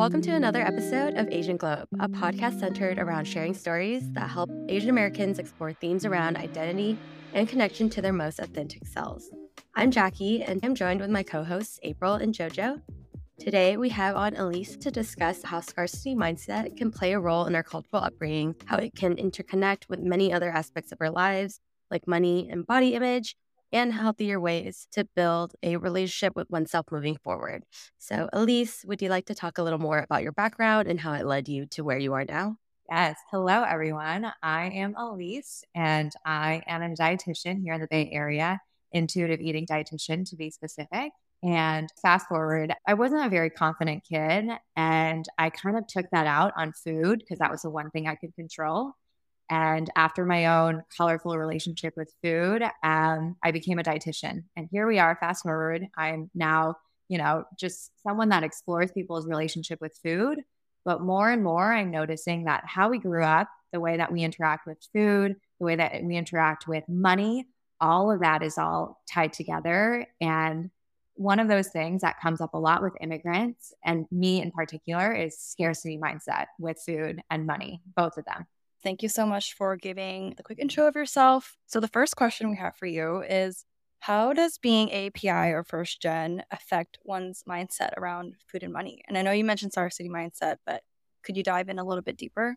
Welcome to another episode of Asian Glow Up, a podcast centered around sharing stories that help Asian Americans explore themes around identity and connection to their most authentic selves. I'm Jackie, and I'm joined with my co hosts, April and JoJo. Today, we have on Elise to discuss how scarcity mindset can play a role in our cultural upbringing, how it can interconnect with many other aspects of our lives, like money and body image, and healthier ways to build a relationship with oneself moving forward. So, Elise, would you like to talk a little more about your background and how it led you to where you are now? Yes. Hello, everyone. I am Elise, and I am a dietitian here in the Bay Area, intuitive eating dietitian to be specific. And fast forward, I wasn't a very confident kid. And I kind of took that out on food because that was the one thing I could control. And after my own colorful relationship with food, um, I became a dietitian. And here we are, fast forward. I'm now, you know, just someone that explores people's relationship with food. But more and more, I'm noticing that how we grew up, the way that we interact with food, the way that we interact with money, all of that is all tied together. And one of those things that comes up a lot with immigrants and me in particular is scarcity mindset with food and money, both of them. Thank you so much for giving the quick intro of yourself. So, the first question we have for you is How does being API or first gen affect one's mindset around food and money? And I know you mentioned scarcity mindset, but could you dive in a little bit deeper?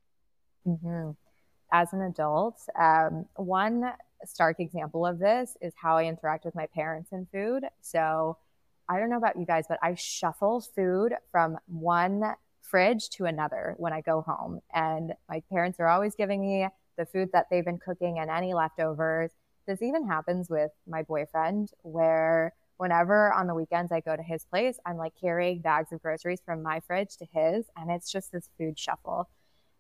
Mm-hmm. As an adult, um, one stark example of this is how I interact with my parents in food. So, I don't know about you guys, but I shuffle food from one fridge to another when I go home. And my parents are always giving me the food that they've been cooking and any leftovers. This even happens with my boyfriend, where whenever on the weekends I go to his place, I'm like carrying bags of groceries from my fridge to his, and it's just this food shuffle.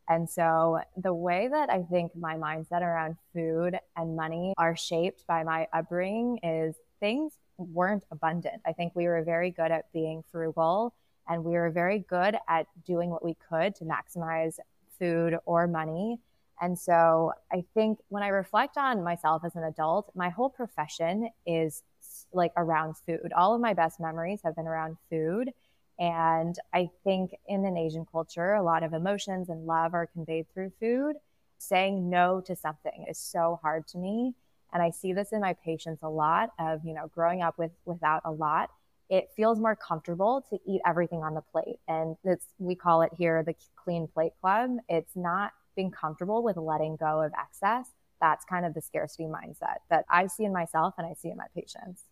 And so, the way that I think my mindset around food and money are shaped by my upbringing is things weren't abundant. I think we were very good at being frugal and we were very good at doing what we could to maximize food or money. And so I think when I reflect on myself as an adult, my whole profession is like around food. All of my best memories have been around food. And I think in an Asian culture, a lot of emotions and love are conveyed through food. Saying no to something is so hard to me. And I see this in my patients a lot of, you know, growing up with without a lot it feels more comfortable to eat everything on the plate. And it's, we call it here the clean plate club. It's not being comfortable with letting go of excess. That's kind of the scarcity mindset that I see in myself and I see in my patients.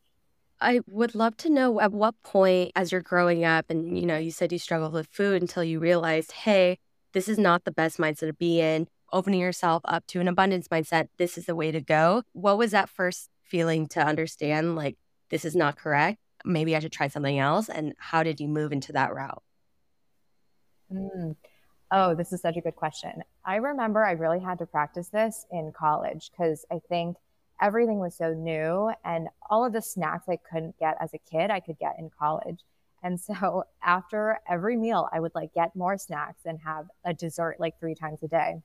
I would love to know at what point, as you're growing up, and you know, you said you struggled with food until you realized, hey, this is not the best mindset to be in. Opening yourself up to an abundance mindset, this is the way to go. What was that first feeling to understand, like, this is not correct? Maybe I should try something else? And how did you move into that route? Mm. Oh, this is such a good question. I remember I really had to practice this in college because I think everything was so new and all of the snacks I couldn't get as a kid, I could get in college. And so after every meal, I would like get more snacks and have a dessert like three times a day.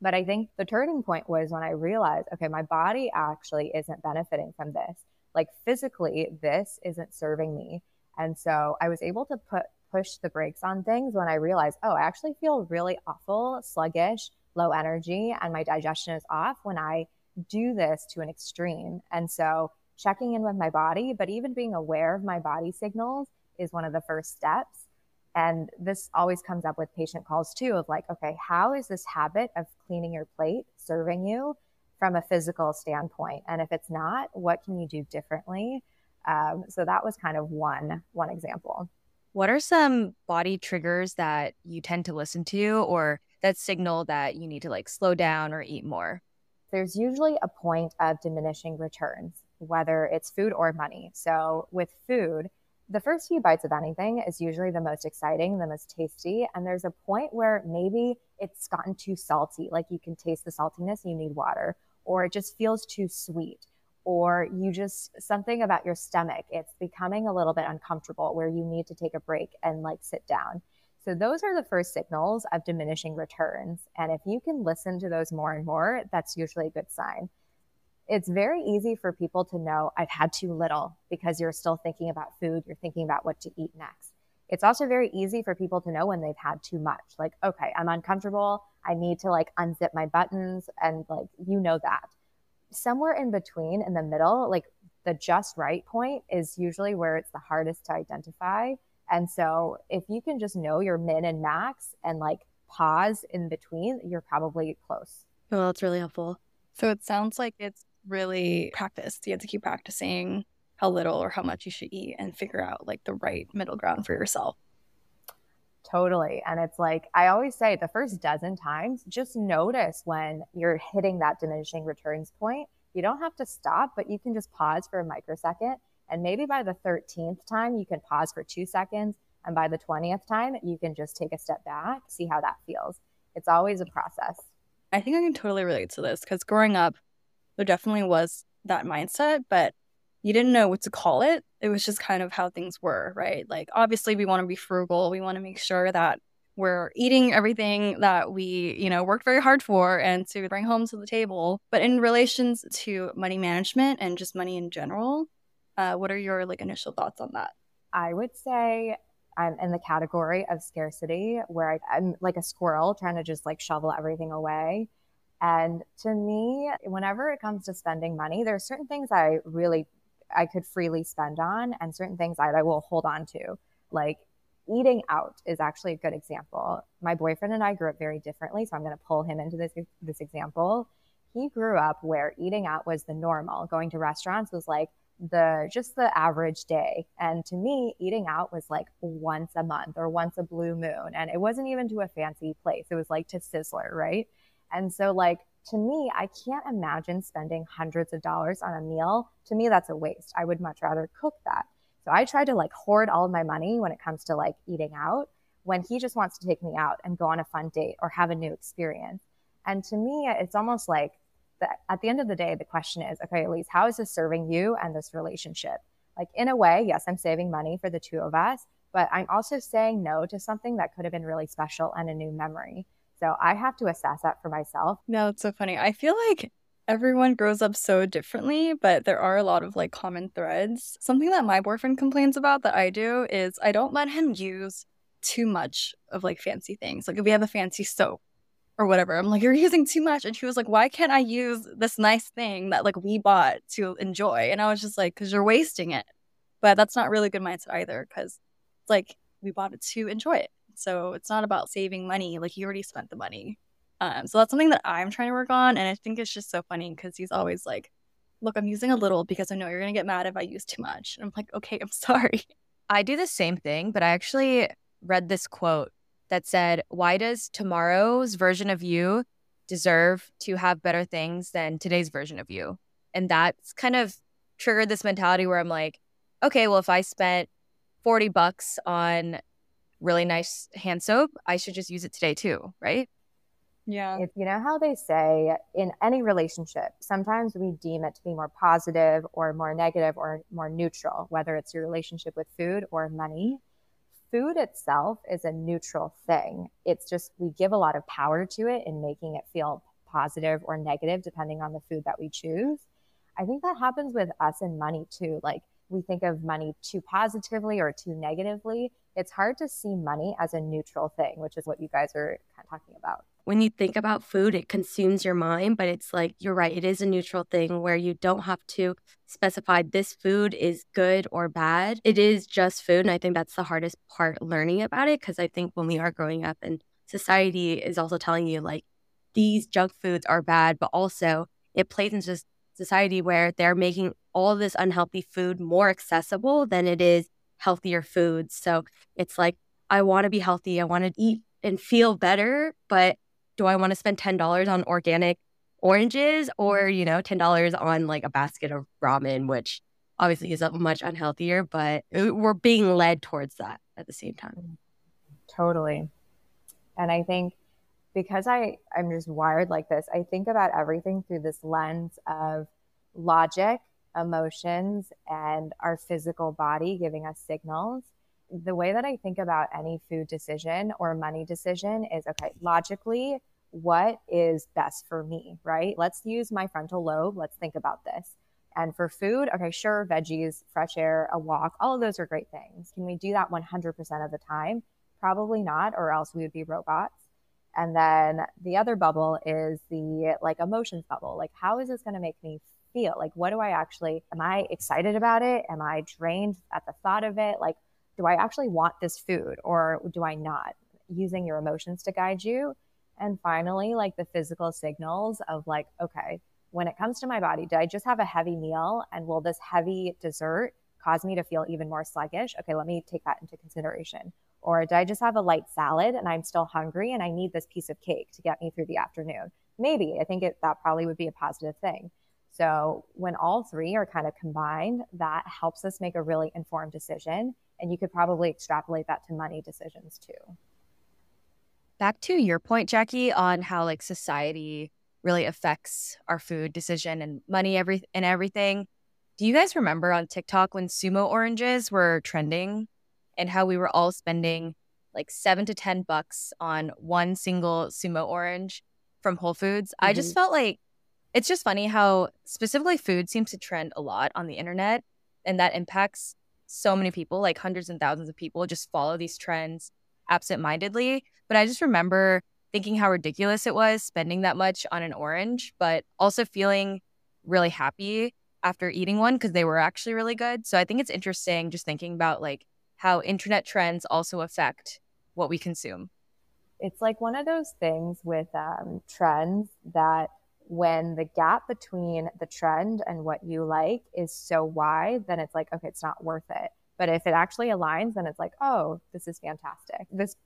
But I think the turning point was when I realized, okay, my body actually isn't benefiting from this like physically this isn't serving me. And so i was able to put push the brakes on things when i realized oh i actually feel really awful sluggish low energy and my digestion is off when i do this to an extreme. And so checking in with my body but even being aware of my body signals is one of the first steps. And this always comes up with patient calls too of like okay how is this habit of cleaning your plate serving you from a physical standpoint. And if it's not what can you do differently? Um, so that was kind of one one example. What are some body triggers that you tend to listen to or that signal that you need to like slow down or eat more? There's usually a point of diminishing returns whether it's food or money. So with food the first few bites of anything is usually the most exciting, the most tasty. And there's a point where maybe it's gotten too salty, like you can taste the saltiness, you need water or it just feels too sweet or you just something about your stomach it's becoming a little bit uncomfortable where you need to take a break and like sit down so those are the first signals of diminishing returns and if you can listen to those more and more that's usually a good sign it's very easy for people to know I've had too little because you're still thinking about food, you're thinking about what to eat next. It's also very easy for people to know when they've had too much. Like, okay, I'm uncomfortable. I need to like unzip my buttons and like, you know that. Somewhere in between in the middle, like the just right point is usually where it's the hardest to identify. And so if you can just know your min and max and like pause in between, you're probably close. Well, that's really helpful. So it sounds like it's really practiced. You have to keep practicing how little or how much you should eat and figure out like the right middle ground for yourself. Totally. And it's like I always say the first dozen times, just notice when you're hitting that diminishing returns point. You don't have to stop, but you can just pause for a microsecond. And maybe by the 13th time, you can pause for two seconds. And by the 20th time, you can just take a step back, see how that feels. It's always a process. I think I can totally relate to this because growing up, there definitely was that mindset, but you didn't know what to call it. It was just kind of how things were, right? Like, obviously, we want to be frugal. We want to make sure that we're eating everything that we, you know, worked very hard for and to bring home to the table. But in relations to money management and just money in general, uh, what are your like initial thoughts on that? I would say I'm in the category of scarcity where I, I'm like a squirrel trying to just like shovel everything away. And to me, whenever it comes to spending money, there are certain things I really I could freely spend on and certain things that I will hold on to. Like eating out is actually a good example. My boyfriend and I grew up very differently, so I'm going to pull him into this this example. He grew up where eating out was the normal. Going to restaurants was like the just the average day. And to me, eating out was like once a month or once a blue moon. And it wasn't even to a fancy place. It was like to Sizzler, right? And so like to me, I can't imagine spending hundreds of dollars on a meal. To me, that's a waste. I would much rather cook that. So I try to like hoard all of my money when it comes to like eating out when he just wants to take me out and go on a fun date or have a new experience. And to me, it's almost like that at the end of the day, the question is, okay, Elise, how is this serving you and this relationship? Like in a way, yes, I'm saving money for the two of us, but I'm also saying no to something that could have been really special and a new memory. So I have to assess that for myself. No, it's so funny. I feel like everyone grows up so differently, but there are a lot of like common threads. Something that my boyfriend complains about that I do is I don't let him use too much of like fancy things. Like if we have a fancy soap or whatever, I'm like, you're using too much. And she was like, why can't I use this nice thing that like we bought to enjoy? And I was just like, because you're wasting it. But that's not really good mindset either, because like we bought it to enjoy it. So it's not about saving money. Like you already spent the money. Um, so that's something that I'm trying to work on. And I think it's just so funny because he's always like, look, I'm using a little because I know you're going to get mad if I use too much. And I'm like, okay, I'm sorry. I do the same thing, but I actually read this quote that said, Why does tomorrow's version of you deserve to have better things than today's version of you? And that's kind of triggered this mentality where I'm like, okay, well, if I spent 40 bucks on really nice hand soap, I should just use it today too, right? Yeah. If you know how they say in any relationship, sometimes we deem it to be more positive or more negative or more neutral, whether it's your relationship with food or money. Food itself is a neutral thing. It's just we give a lot of power to it in making it feel positive or negative depending on the food that we choose. I think that happens with us and money too. Like we think of money too positively or too negatively it's hard to see money as a neutral thing, which is what you guys are kind of talking about. When you think about food, it consumes your mind, but it's like you're right, it is a neutral thing where you don't have to specify this food is good or bad. It is just food. And I think that's the hardest part learning about it because I think when we are growing up and society is also telling you like these junk foods are bad, but also it plays into society where they're making all this unhealthy food more accessible than it is healthier foods. So it's like, I want to be healthy. I want to eat and feel better, but do I want to spend $10 on organic oranges or, you know, $10 on like a basket of ramen, which obviously is much unhealthier, but we're being led towards that at the same time. Totally. And I think because I, I'm just wired like this, I think about everything through this lens of logic emotions and our physical body giving us signals. The way that I think about any food decision or money decision is okay, logically, what is best for me, right? Let's use my frontal lobe. Let's think about this. And for food, okay, sure, veggies, fresh air, a walk, all of those are great things. Can we do that 100% of the time? Probably not, or else we would be robots. And then the other bubble is the like emotions bubble. Like, how is this going to make me feel? Like, what do I actually, am I excited about it? Am I drained at the thought of it? Like, do I actually want this food or do I not? Using your emotions to guide you. And finally, like the physical signals of like, okay, when it comes to my body, did I just have a heavy meal and will this heavy dessert cause me to feel even more sluggish? Okay, let me take that into consideration. Or did I just have a light salad and I'm still hungry and I need this piece of cake to get me through the afternoon? Maybe I think it, that probably would be a positive thing. So when all three are kind of combined, that helps us make a really informed decision. And you could probably extrapolate that to money decisions too. Back to your point, Jackie, on how like society really affects our food decision and money every and everything. Do you guys remember on TikTok when sumo oranges were trending and how we were all spending like seven to 10 bucks on one single sumo orange from Whole Foods? Mm-hmm. I just mm-hmm. felt like it's just funny how specifically food seems to trend a lot on the internet and that impacts so many people, like hundreds and thousands of people just follow these trends absentmindedly. But I just remember thinking how ridiculous it was spending that much on an orange, but also feeling really happy after eating one because they were actually really good. So I think it's interesting just thinking about like how internet trends also affect what we consume. It's like one of those things with um, trends that when the gap between the trend and what you like is so wide, then it's like, okay, it's not worth it. But if it actually aligns, then it's like, oh, this is fantastic. This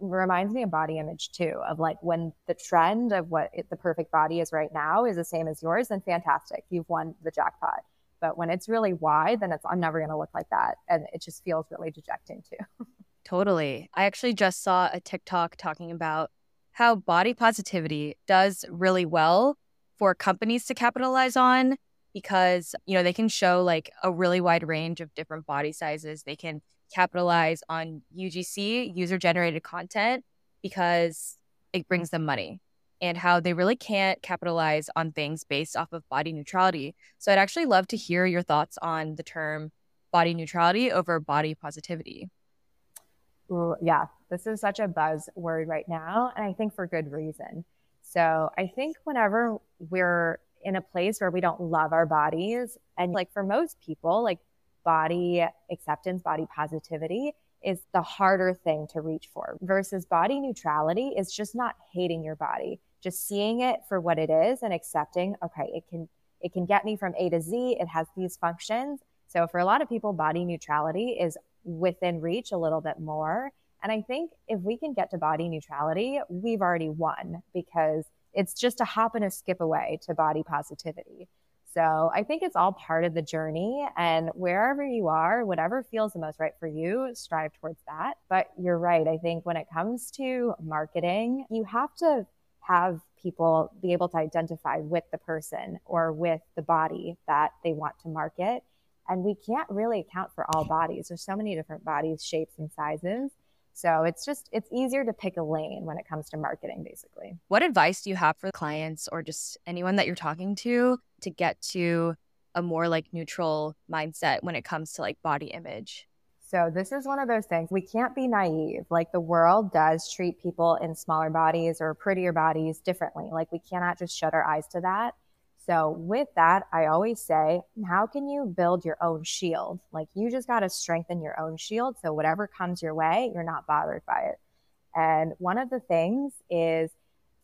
reminds me of body image too, of like when the trend of what it, the perfect body is right now is the same as yours, then fantastic. You've won the jackpot. But when it's really wide, then it's, I'm never going to look like that. And it just feels really dejecting too. totally. I actually just saw a TikTok talking about how body positivity does really well for companies to capitalize on because you know they can show like a really wide range of different body sizes they can capitalize on UGC, user generated content, because it brings them money and how they really can't capitalize on things based off of body neutrality. So I'd actually love to hear your thoughts on the term body neutrality over body positivity. Ooh, yeah, this is such a buzz word right now, and I think for good reason. So I think whenever we're in a place where we don't love our bodies, and like for most people, like body acceptance, body positivity is the harder thing to reach for versus body neutrality is just not hating your body, just seeing it for what it is and accepting, okay, it can it can get me from A to Z. It has these functions. So for a lot of people, body neutrality is within reach a little bit more. And I think if we can get to body neutrality, we've already won because it's just a hop and a skip away to body positivity. So I think it's all part of the journey. And wherever you are, whatever feels the most right for you, strive towards that. But you're right. I think when it comes to marketing, you have to have people be able to identify with the person or with the body that they want to market. And we can't really account for all bodies. There's so many different bodies, shapes, and sizes. So it's just, it's easier to pick a lane when it comes to marketing, basically. What advice do you have for clients or just anyone that you're talking to to get to a more like neutral mindset when it comes to like body image? So this is one of those things we can't be naive. Like the world does treat people in smaller bodies or prettier bodies differently. Like we cannot just shut our eyes to that. So, with that, I always say, how can you build your own shield? Like, you just got to strengthen your own shield. So, whatever comes your way, you're not bothered by it. And one of the things is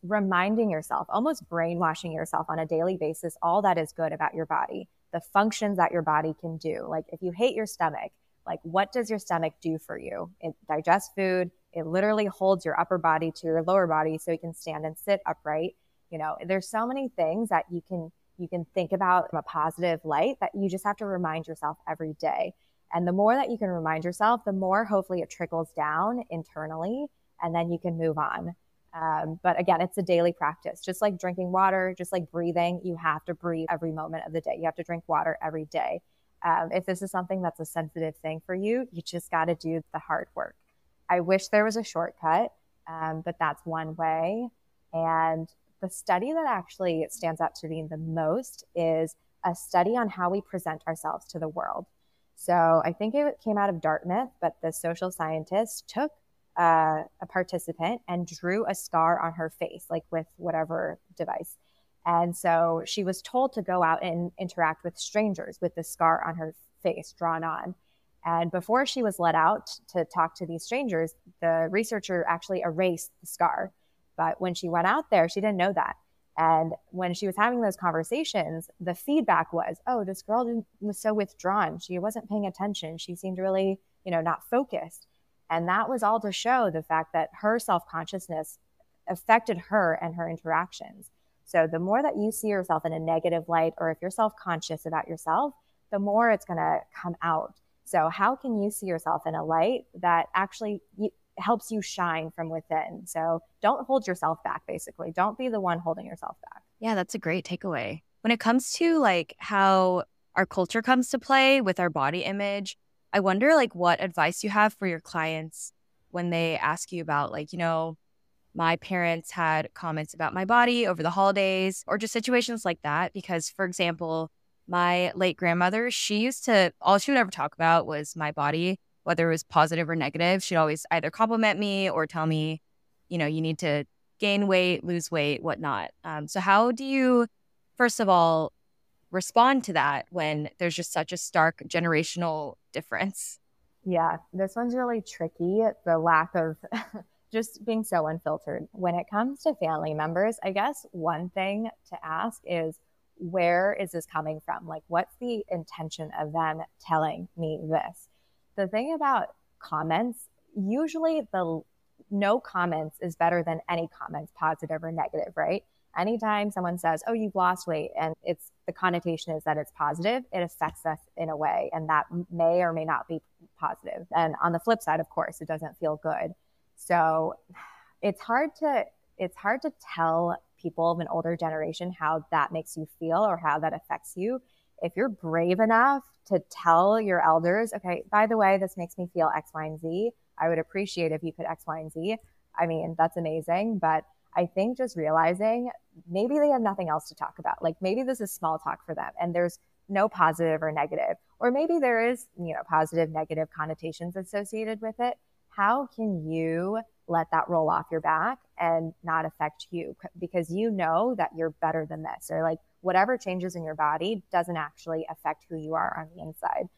reminding yourself, almost brainwashing yourself on a daily basis, all that is good about your body, the functions that your body can do. Like, if you hate your stomach, like, what does your stomach do for you? It digests food, it literally holds your upper body to your lower body so you can stand and sit upright. You know there's so many things that you can you can think about from a positive light that you just have to remind yourself every day. And the more that you can remind yourself the more hopefully it trickles down internally and then you can move on. Um, but again it's a daily practice. Just like drinking water just like breathing you have to breathe every moment of the day. You have to drink water every day um, if this is something that's a sensitive thing for you you just got to do the hard work i wish there was a shortcut um, but that's one way and the study that actually stands out to me the most is a study on how we present ourselves to the world. So I think it came out of Dartmouth, but the social scientist took uh, a participant and drew a scar on her face, like with whatever device. And so she was told to go out and interact with strangers with the scar on her face drawn on. And before she was let out to talk to these strangers, the researcher actually erased the scar. But when she went out there, she didn't know that. And when she was having those conversations, the feedback was, oh, this girl was so withdrawn. She wasn't paying attention. She seemed really, you know, not focused. And that was all to show the fact that her self consciousness affected her and her interactions. So the more that you see yourself in a negative light, or if you're self conscious about yourself, the more it's going to come out. So, how can you see yourself in a light that actually helps you shine from within? So, don't hold yourself back, basically. Don't be the one holding yourself back. Yeah, that's a great takeaway. When it comes to like how our culture comes to play with our body image, I wonder like what advice you have for your clients when they ask you about like, you know, my parents had comments about my body over the holidays or just situations like that because for example, my late grandmother, she used to all she would ever talk about was my body, whether it was positive or negative. She'd always either compliment me or tell me, you know, you need to gain weight, lose weight, whatnot. Um, so how do you first of all respond to that when there's just such a stark generational difference? Yeah, this one's really tricky. The lack of just being so unfiltered. When it comes to family members, I guess one thing to ask is where is this coming from? Like, what's the intention of them telling me this? The thing about comments, usually the no comments is better than any comments, positive or negative, right? anytime someone says, Oh, you've lost weight, and it's the connotation is that it's positive, it affects us in a way, and that may or may not be positive. And on the flip side, of course, it doesn't feel good. So it's hard to it's hard to tell people of an older generation how that makes you feel or how that affects you. If you're brave enough to tell your elders, okay, by the way, this makes me feel X, Y, and Z, I would appreciate if you could X, Y, and Z. I mean, that's amazing. But I think just realizing maybe they have nothing else to talk about. Like maybe this is small talk for them and there's no positive or negative, or maybe there is, you know, positive, negative connotations associated with it. How can you let that roll off your back and not affect you? Because you know that you're better than this, or like whatever changes in your body doesn't actually affect who you are on the inside.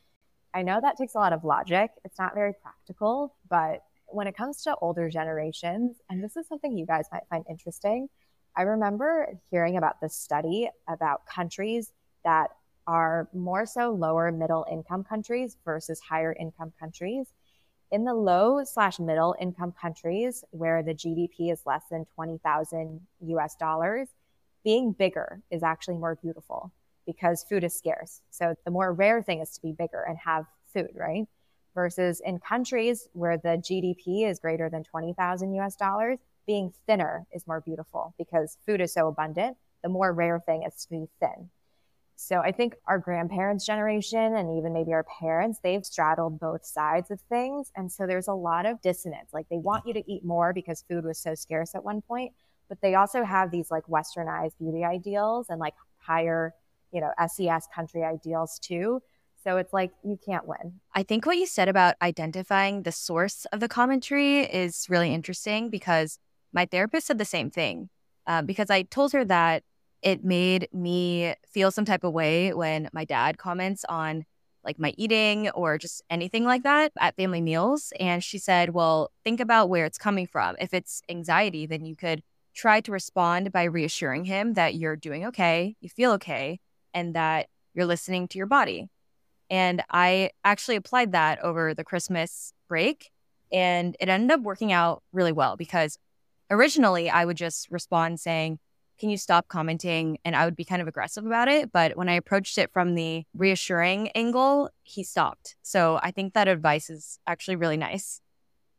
I know that takes a lot of logic. It's not very practical, but when it comes to older generations, and this is something you guys might find interesting, I remember hearing about this study about countries that are more so lower middle income countries versus higher income countries. In the low slash middle income countries where the GDP is less than 20,000 US dollars, being bigger is actually more beautiful because food is scarce. So the more rare thing is to be bigger and have food, right? versus in countries where the GDP is greater than 20,000 US dollars, being thinner is more beautiful because food is so abundant. The more rare thing is to be thin. So I think our grandparents' generation and even maybe our parents, they've straddled both sides of things. And so there's a lot of dissonance. Like they want you to eat more because food was so scarce at one point, but they also have these like westernized beauty ideals and like higher, you know, SES country ideals too so it's like you can't win. I think what you said about identifying the source of the commentary is really interesting because my therapist said the same thing. Uh, because I told her that it made me feel some type of way when my dad comments on like my eating or just anything like that at family meals. And she said, well, think about where it's coming from. If it's anxiety, then you could try to respond by reassuring him that you're doing okay, you feel okay, and that you're listening to your body. And I actually applied that over the Christmas break. And it ended up working out really well because originally I would just respond saying, Can you stop commenting? And I would be kind of aggressive about it. But when I approached it from the reassuring angle, he stopped. So I think that advice is actually really nice.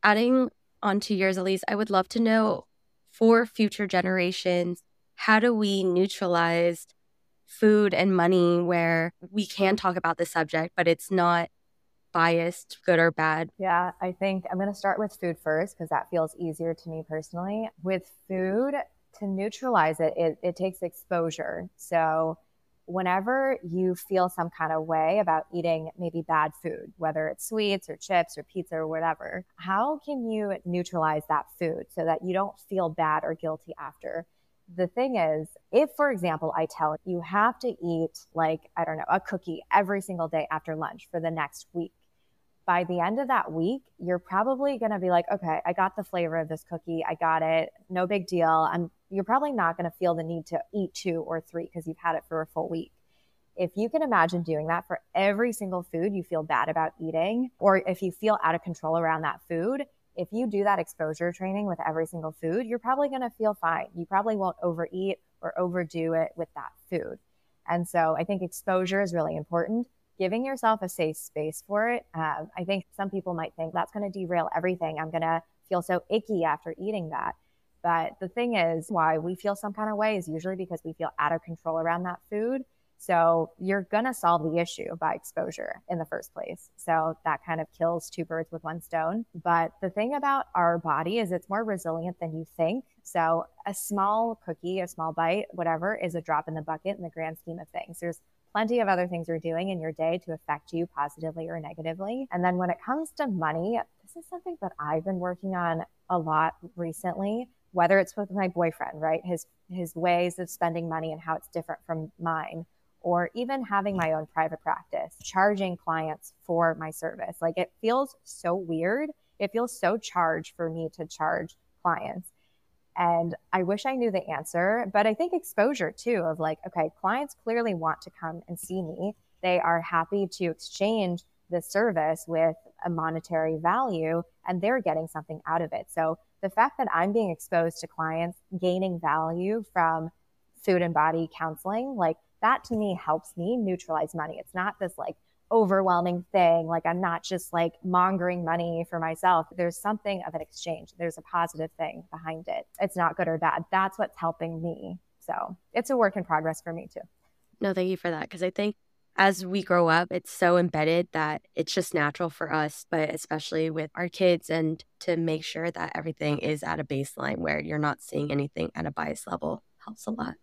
Adding on to yours, Elise, I would love to know for future generations, how do we neutralize food and money where we can talk about the subject, but it's not biased, good or bad? Yeah, I think I'm going to start with food first because that feels easier to me personally. With food, to neutralize it, it, it takes exposure. So whenever you feel some kind of way about eating maybe bad food, whether it's sweets or chips or pizza or whatever, how can you neutralize that food so that you don't feel bad or guilty after? The thing is, if, for example, I tell you have to eat like, I don't know, a cookie every single day after lunch for the next week, by the end of that week, you're probably going to be like, okay, I got the flavor of this cookie. I got it. No big deal. I'm, you're probably not going to feel the need to eat two or three because you've had it for a full week. If you can imagine doing that for every single food you feel bad about eating, or if you feel out of control around that food, if you do that exposure training with every single food, you're probably going to feel fine. You probably won't overeat or overdo it with that food. And so I think exposure is really important giving yourself a safe space for it. Um, I think some people might think that's going to derail everything. I'm going to feel so icky after eating that. But the thing is, why we feel some kind of way is usually because we feel out of control around that food. So you're going to solve the issue by exposure in the first place. So that kind of kills two birds with one stone. But the thing about our body is it's more resilient than you think. So a small cookie, a small bite, whatever, is a drop in the bucket in the grand scheme of things. There's plenty of other things you're doing in your day to affect you positively or negatively. And then when it comes to money, this is something that I've been working on a lot recently, whether it's with my boyfriend, right? His his ways of spending money and how it's different from mine or even having my own private practice, charging clients for my service. Like it feels so weird. It feels so charged for me to charge clients. And I wish I knew the answer, but I think exposure too of like, okay, clients clearly want to come and see me. They are happy to exchange the service with a monetary value and they're getting something out of it. So the fact that I'm being exposed to clients gaining value from food and body counseling, like that to me helps me neutralize money. It's not this like overwhelming thing. Like I'm not just like mongering money for myself. There's something of an exchange. There's a positive thing behind it. It's not good or bad. That's what's helping me. So it's a work in progress for me too. No, thank you for that. Cause I think as we grow up, it's so embedded that it's just natural for us, but especially with our kids and to make sure that everything is at a baseline where you're not seeing anything at a bias level helps a lot.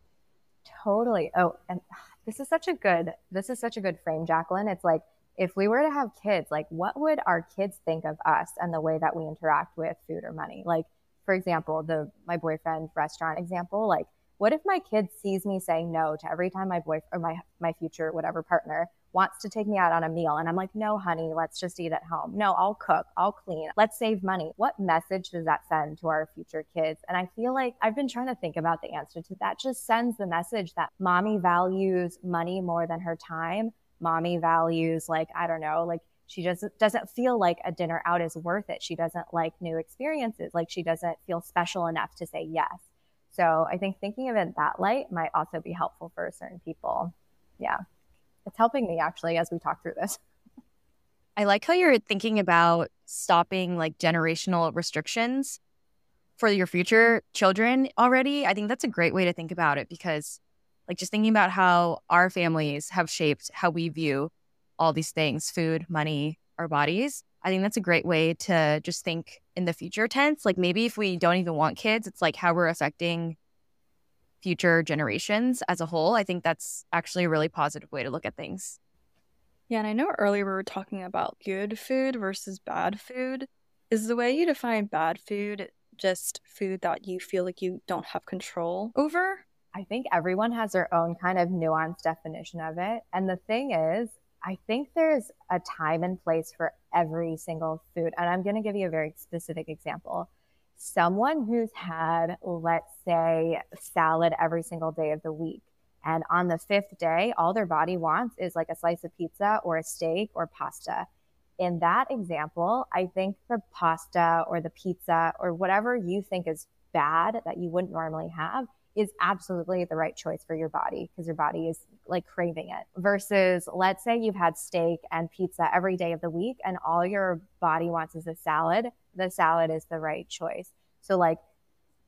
Totally. Oh, and this is such a good this is such a good frame jacqueline it's like if we were to have kids like what would our kids think of us and the way that we interact with food or money like for example the my boyfriend restaurant example like what if my kid sees me saying no to every time my boy or my my future whatever partner wants to take me out on a meal and I'm like, no, honey, let's just eat at home. No, I'll cook, I'll clean, let's save money. What message does that send to our future kids? And I feel like I've been trying to think about the answer to that. Just sends the message that mommy values money more than her time. Mommy values, like, I don't know, like she just doesn't feel like a dinner out is worth it. She doesn't like new experiences. Like she doesn't feel special enough to say yes. So I think thinking of it that light might also be helpful for certain people. Yeah it's helping me actually as we talk through this. I like how you're thinking about stopping like generational restrictions for your future children already. I think that's a great way to think about it because, like, just thinking about how our families have shaped how we view all these things food, money, our bodies. I think that's a great way to just think in the future tense. Like, maybe if we don't even want kids, it's like how we're affecting future generations as a whole. I think that's actually a really positive way to look at things. Yeah, and I know earlier we were talking about good food versus bad food. Is the way you define bad food just food that you feel like you don't have control over? I think everyone has their own kind of nuanced definition of it. And the thing is, I think there's a time and place for every single food. And I'm going to give you a very specific example someone who's had, let's say, salad every single day of the week. And on the fifth day, all their body wants is like a slice of pizza or a steak or pasta. In that example, I think the pasta or the pizza or whatever you think is bad that you wouldn't normally have is absolutely the right choice for your body because your body is like craving it. Versus, let's say you've had steak and pizza every day of the week and all your body wants is a salad. The salad is the right choice. So, like,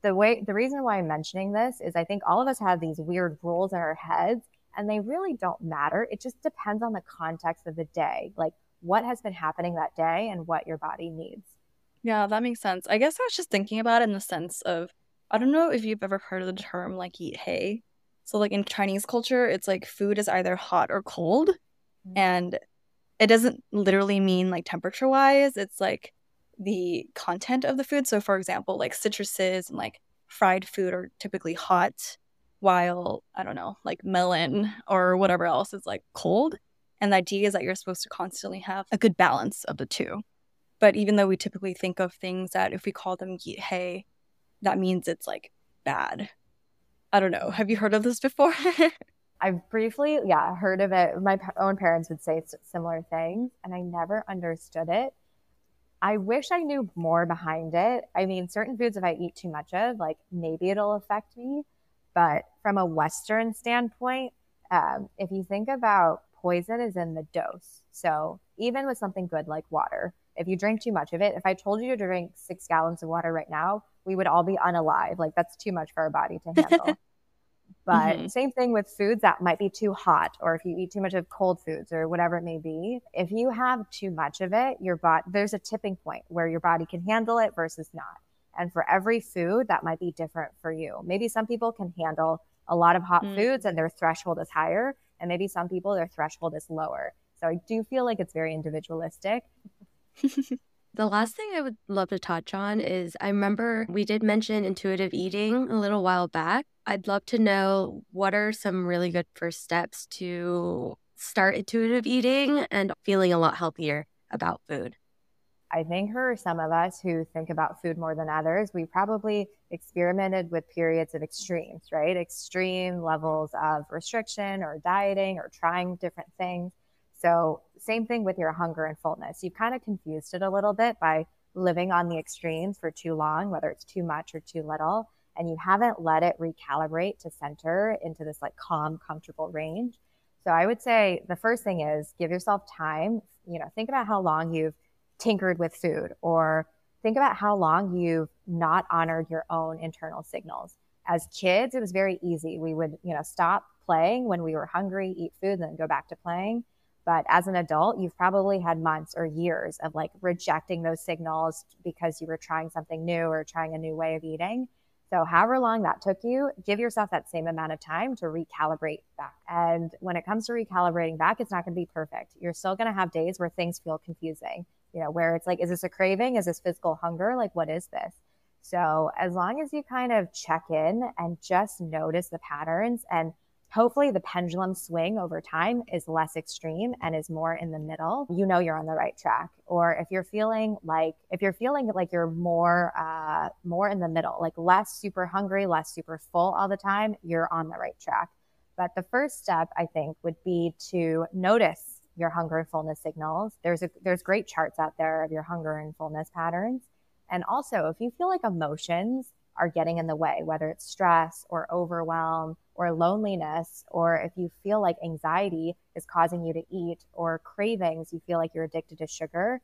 the way, the reason why I'm mentioning this is I think all of us have these weird rules in our heads and they really don't matter. It just depends on the context of the day, like what has been happening that day and what your body needs. Yeah, that makes sense. I guess I was just thinking about it in the sense of I don't know if you've ever heard of the term like eat hay. So, like in Chinese culture, it's like food is either hot or cold. Mm-hmm. And it doesn't literally mean like temperature wise, it's like the content of the food. So, for example, like citruses and like fried food are typically hot, while I don't know, like melon or whatever else is like cold. And the idea is that you're supposed to constantly have a good balance of the two. But even though we typically think of things that if we call them yeet hay, that means it's like bad I don't know. Have you heard of this before? I've briefly, yeah, heard of it. My own parents would say similar things, and I never understood it. I wish I knew more behind it. I mean, certain foods, if I eat too much of, like maybe it'll affect me. But from a Western standpoint, um, if you think about poison is in the dose. So even with something good like water, if you drink too much of it, if I told you to drink six gallons of water right now, we would all be unalive. Like that's too much for our body to handle. but mm-hmm. same thing with foods that might be too hot, or if you eat too much of cold foods or whatever it may be. If you have too much of it, your body there's a tipping point where your body can handle it versus not. And for every food, that might be different for you. Maybe some people can handle a lot of hot mm. foods and their threshold is higher, and maybe some people their threshold is lower. So I do feel like it's very individualistic. The last thing I would love to touch on is I remember we did mention intuitive eating a little while back. I'd love to know what are some really good first steps to start intuitive eating and feeling a lot healthier about food. I think for some of us who think about food more than others, we probably experimented with periods of extremes, right? Extreme levels of restriction or dieting or trying different things. So, same thing with your hunger and fullness. You've kind of confused it a little bit by living on the extremes for too long, whether it's too much or too little, and you haven't let it recalibrate to center into this like calm, comfortable range. So, I would say the first thing is give yourself time. You know, think about how long you've tinkered with food or think about how long you've not honored your own internal signals. As kids, it was very easy. We would, you know, stop playing when we were hungry, eat food, and then go back to playing. But as an adult, you've probably had months or years of like rejecting those signals because you were trying something new or trying a new way of eating. So, however long that took you, give yourself that same amount of time to recalibrate back. And when it comes to recalibrating back, it's not going to be perfect. You're still going to have days where things feel confusing, you know, where it's like, is this a craving? Is this physical hunger? Like, what is this? So, as long as you kind of check in and just notice the patterns and hopefully the pendulum swing over time is less extreme and is more in the middle. You know you're on the right track. Or if you're feeling like if you're feeling like you're more uh more in the middle like less super hungry less super full all the time you're on the right track. But the first step i think would be to notice your hunger and fullness signals. There's a there's great charts out there of your hunger and fullness patterns. And also if you feel like emotions are getting in the way whether it's stress or overwhelm or loneliness, or if you feel like anxiety is causing you to eat, or cravings, you feel like you're addicted to sugar,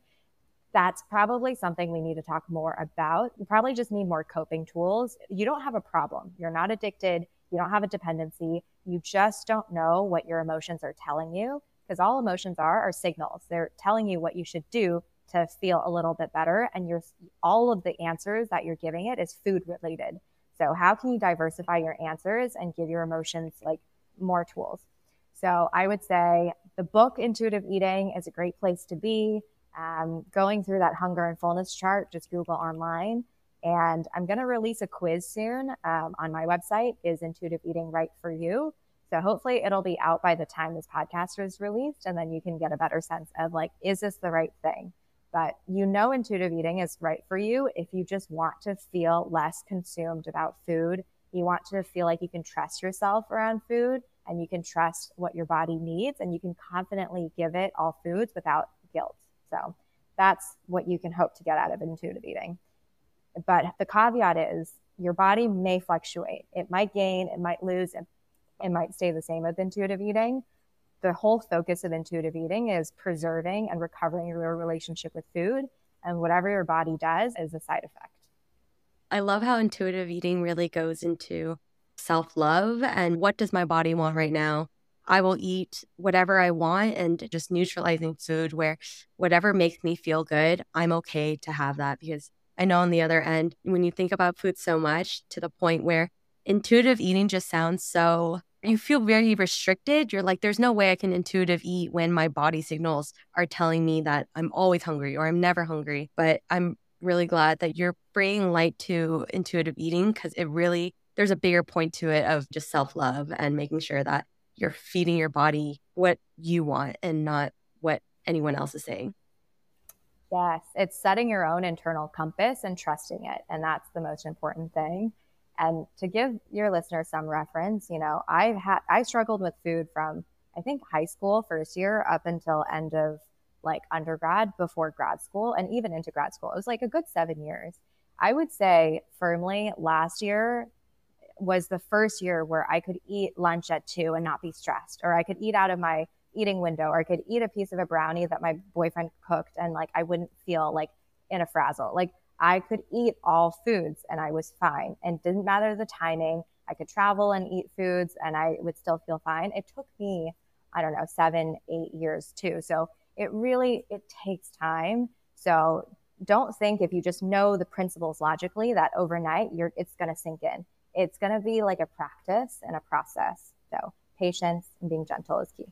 that's probably something we need to talk more about. You probably just need more coping tools. You don't have a problem. You're not addicted. You don't have a dependency. You just don't know what your emotions are telling you because all emotions are are signals. They're telling you what you should do to feel a little bit better and you're all of the answers that you're giving it is food related. So how can you diversify your answers and give your emotions like more tools? So I would say the book Intuitive Eating is a great place to be. Um, going through that hunger and fullness chart, just Google online. And I'm going to release a quiz soon um, on my website. Is Intuitive Eating right for you? So hopefully it'll be out by the time this podcast is released, and then you can get a better sense of like, is this the right thing? But you know, intuitive eating is right for you if you just want to feel less consumed about food. You want to feel like you can trust yourself around food and you can trust what your body needs and you can confidently give it all foods without guilt. So that's what you can hope to get out of intuitive eating. But the caveat is your body may fluctuate. It might gain, it might lose, it, it might stay the same with intuitive eating the whole focus of intuitive eating is preserving and recovering your relationship with food. And whatever your body does is a side effect. I love how intuitive eating really goes into self love and what does my body want right now? I will eat whatever I want and just neutralizing food where whatever makes me feel good, I'm okay to have that because I know on the other end, when you think about food so much to the point where intuitive eating just sounds so you feel very restricted. You're like, there's no way I can intuitive eat when my body signals are telling me that I'm always hungry or I'm never hungry. But I'm really glad that you're bringing light to intuitive eating because it really, there's a bigger point to it of just self love and making sure that you're feeding your body what you want and not what anyone else is saying. Yes, it's setting your own internal compass and trusting it. And that's the most important thing. And to give your listeners some reference, you know, I've had, I struggled with food from, I think, high school, first year, up until end of like undergrad, before grad school, and even into grad school. It was like a good seven years. I would say firmly last year was the first year where I could eat lunch at two and not be stressed, or I could eat out of my eating window, or I could eat a piece of a brownie that my boyfriend cooked and like I wouldn't feel like in a frazzle. Like I could eat all foods and I was fine and didn't matter the timing. I could travel and eat foods and I would still feel fine. It took me, I don't know, seven, eight years too. So it really, it takes time. So don't think if you just know the principles logically that overnight you're, it's going to sink in. It's going to be like a practice and a process. So patience and being gentle is key.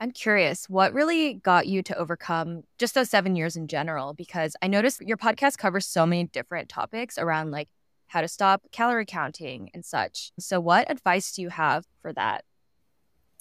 I'm curious, what really got you to overcome just those seven years in general? Because I noticed your podcast covers so many different topics around like how to stop calorie counting and such. So, what advice do you have for that?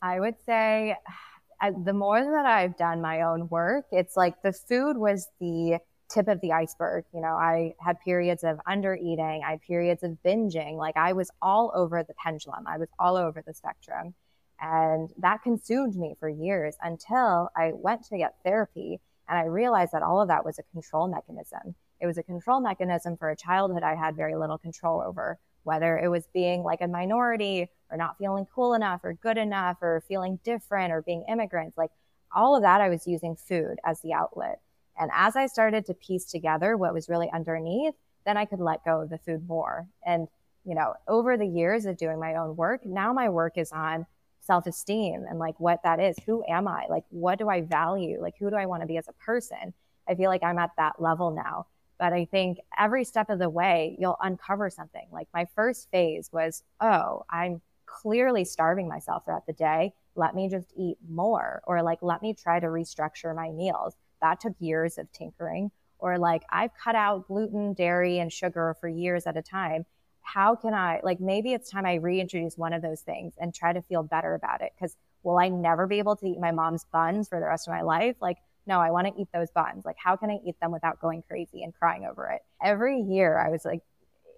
I would say the more that I've done my own work, it's like the food was the tip of the iceberg. You know, I had periods of under eating, I had periods of binging. Like I was all over the pendulum, I was all over the spectrum. And that consumed me for years until I went to get therapy and I realized that all of that was a control mechanism. It was a control mechanism for a childhood I had very little control over, whether it was being like a minority or not feeling cool enough or good enough or feeling different or being immigrants. Like all of that, I was using food as the outlet. And as I started to piece together what was really underneath, then I could let go of the food more. And, you know, over the years of doing my own work, now my work is on self esteem and like what that is. Who am I? Like, what do I value? Like, who do I want to be as a person? I feel like I'm at that level now. But I think every step of the way, you'll uncover something. Like, my first phase was, oh, I'm clearly starving myself throughout the day. Let me just eat more. Or like, let me try to restructure my meals. That took years of tinkering. Or like, I've cut out gluten, dairy, and sugar for years at a time how can I, like, maybe it's time I reintroduce one of those things and try to feel better about it. Cause will I never be able to eat my mom's buns for the rest of my life? Like, no, I want to eat those buns. Like, how can I eat them without going crazy and crying over it? Every year, I was like,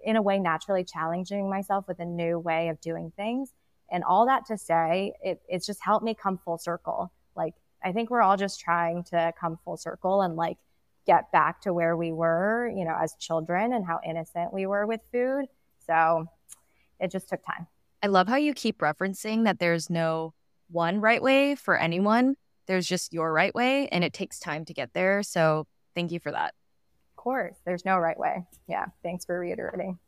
in a way, naturally challenging myself with a new way of doing things. And all that to say, it, it's just helped me come full circle. Like, I think we're all just trying to come full circle and like get back to where we were, you know, as children and how innocent we were with food. So it just took time. I love how you keep referencing that there's no one right way for anyone. There's just your right way, and it takes time to get there. So thank you for that. Of course, there's no right way. Yeah, thanks for reiterating.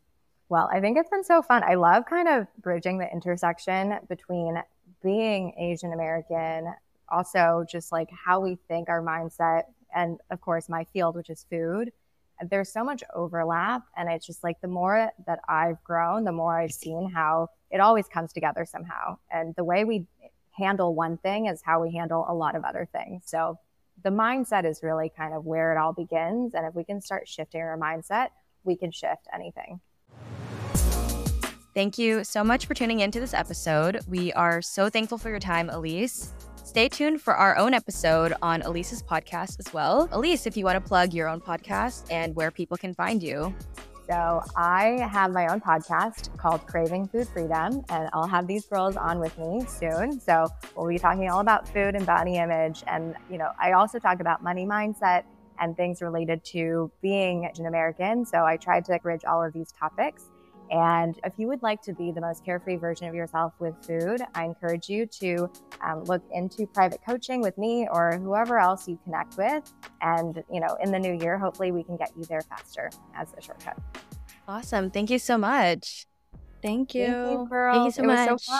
Well, I think it's been so fun. I love kind of bridging the intersection between being Asian American, also just like how we think our mindset, and of course, my field, which is food, there's so much overlap and it's just like the more that i've grown the more i've seen how it always comes together somehow and the way we handle one thing is how we handle a lot of other things so the mindset is really kind of where it all begins and if we can start shifting our mindset we can shift anything Thank you so much for tuning into this episode. We are so thankful for your time, Elise. Stay tuned for our own episode on Elise's podcast as well. Elise, if you want to plug your own podcast and where people can find you. So, I have my own podcast called Craving Food Freedom, and I'll have these girls on with me soon. So, we'll be talking all about food and body image. And, you know, I also talk about money mindset and things related to being an American. So, I tried to bridge all of these topics. And if you would like to be the most carefree version of yourself with food, I encourage you to um, look into private coaching with me or whoever else you connect with. And, you know, in the new year, hopefully we can get you there faster as a shortcut. Awesome. Thank you so much. Thank you. Thank you, girls. Thank you so it much. So